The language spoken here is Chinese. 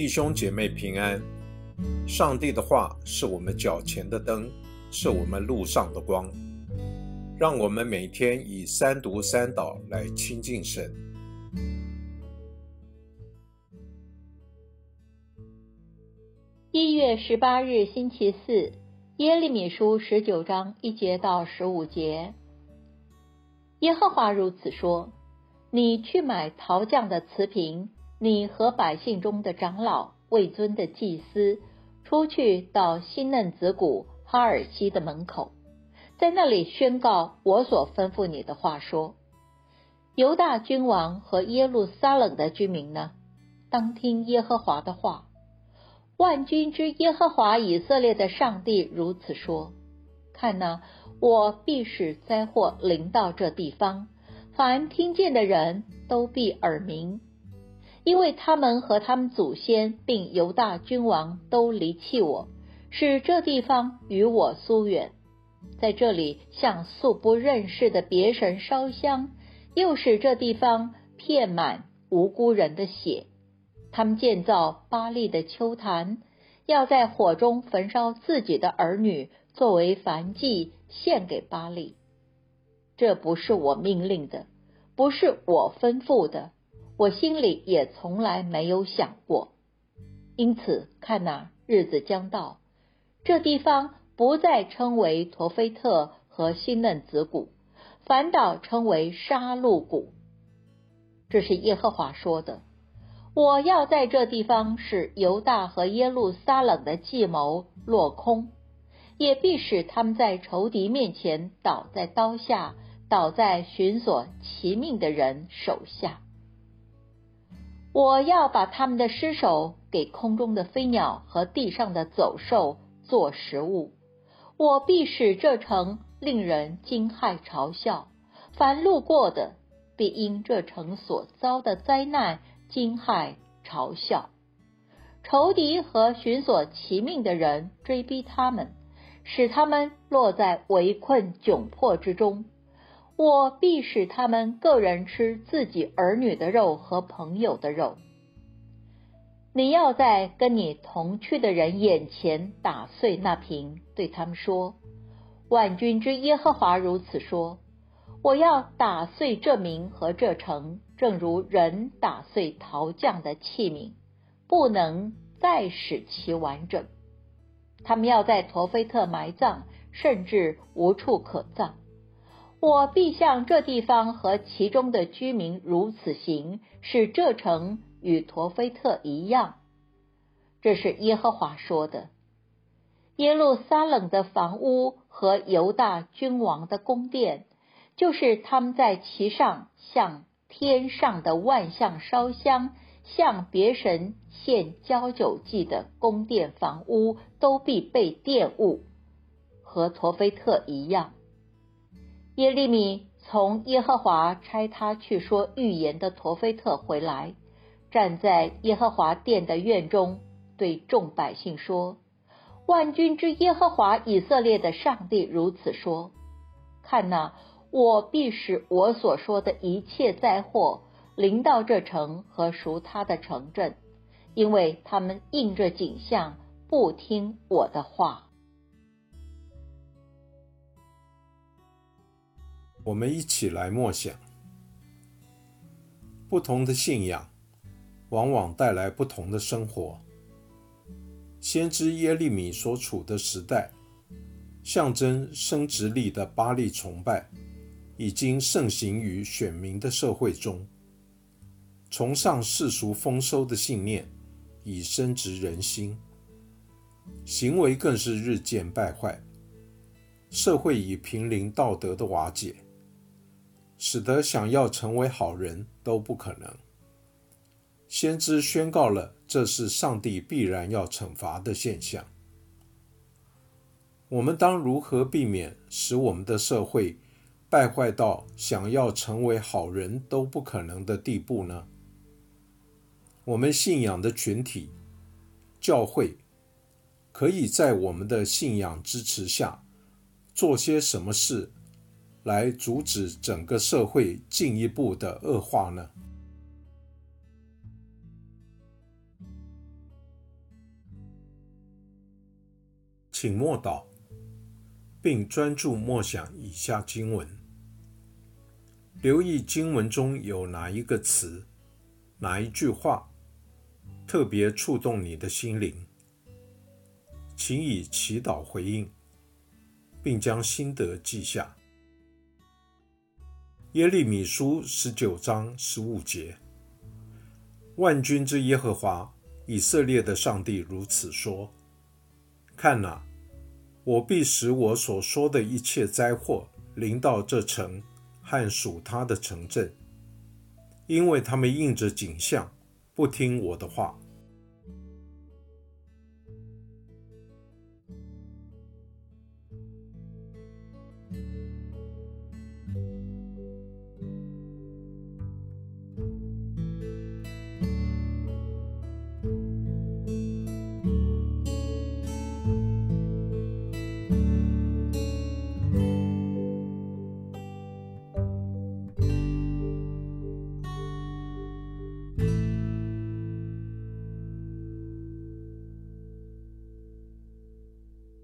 弟兄姐妹平安。上帝的话是我们脚前的灯，是我们路上的光。让我们每天以三读三祷来亲近神。一月十八日星期四，耶利米书十九章一节到十五节。耶和华如此说：你去买陶匠的瓷瓶，你和百姓中的长老、位尊的祭司，出去到新嫩子谷哈尔西的门口，在那里宣告我所吩咐你的话说：犹大君王和耶路撒冷的居民呢，当听耶和华的话。万军之耶和华以色列的上帝如此说：看哪。我必使灾祸临到这地方，凡听见的人都必耳鸣，因为他们和他们祖先并犹大君王都离弃我，使这地方与我疏远，在这里向素不认识的别神烧香，又使这地方遍满无辜人的血。他们建造巴利的丘坛，要在火中焚烧自己的儿女，作为燔祭。献给巴利，这不是我命令的，不是我吩咐的，我心里也从来没有想过。因此，看那，日子将到，这地方不再称为陀菲特和新嫩子谷，反倒称为杀戮谷。这是耶和华说的。我要在这地方使犹大和耶路撒冷的计谋落空。也必使他们在仇敌面前倒在刀下，倒在寻索其命的人手下。我要把他们的尸首给空中的飞鸟和地上的走兽做食物。我必使这城令人惊骇嘲笑，凡路过的必因这城所遭的灾难惊骇嘲笑。仇敌和寻索其命的人追逼他们。使他们落在围困窘迫之中，我必使他们个人吃自己儿女的肉和朋友的肉。你要在跟你同去的人眼前打碎那瓶，对他们说：“万军之耶和华如此说：我要打碎这名和这城，正如人打碎陶匠的器皿，不能再使其完整。”他们要在陀菲特埋葬，甚至无处可葬。我必向这地方和其中的居民如此行，使这城与陀菲特一样。这是耶和华说的。耶路撒冷的房屋和犹大君王的宫殿，就是他们在其上向天上的万象烧香。向别神献交酒祭的宫殿房屋都必被玷污，和陀菲特一样。耶利米从耶和华差他去说预言的陀菲特回来，站在耶和华殿的院中，对众百姓说：“万军之耶和华以色列的上帝如此说：看哪，我必使我所说的一切灾祸。”临到这城和属他的城镇，因为他们应着景象，不听我的话。我们一起来默想：不同的信仰，往往带来不同的生活。先知耶利米所处的时代，象征生殖力的巴利崇拜，已经盛行于选民的社会中。崇尚世俗丰收的信念已深植人心，行为更是日渐败坏，社会已濒临道德的瓦解，使得想要成为好人都不可能。先知宣告了，这是上帝必然要惩罚的现象。我们当如何避免使我们的社会败坏到想要成为好人都不可能的地步呢？我们信仰的群体教会，可以在我们的信仰支持下，做些什么事来阻止整个社会进一步的恶化呢？请默祷，并专注默想以下经文。留意经文中有哪一个词，哪一句话特别触动你的心灵？请以祈祷回应，并将心得记下。耶利米书十九章十五节：万军之耶和华以色列的上帝如此说。看哪，我必使我所说的一切灾祸临到这城和属他的城镇，因为他们应着景象，不听我的话，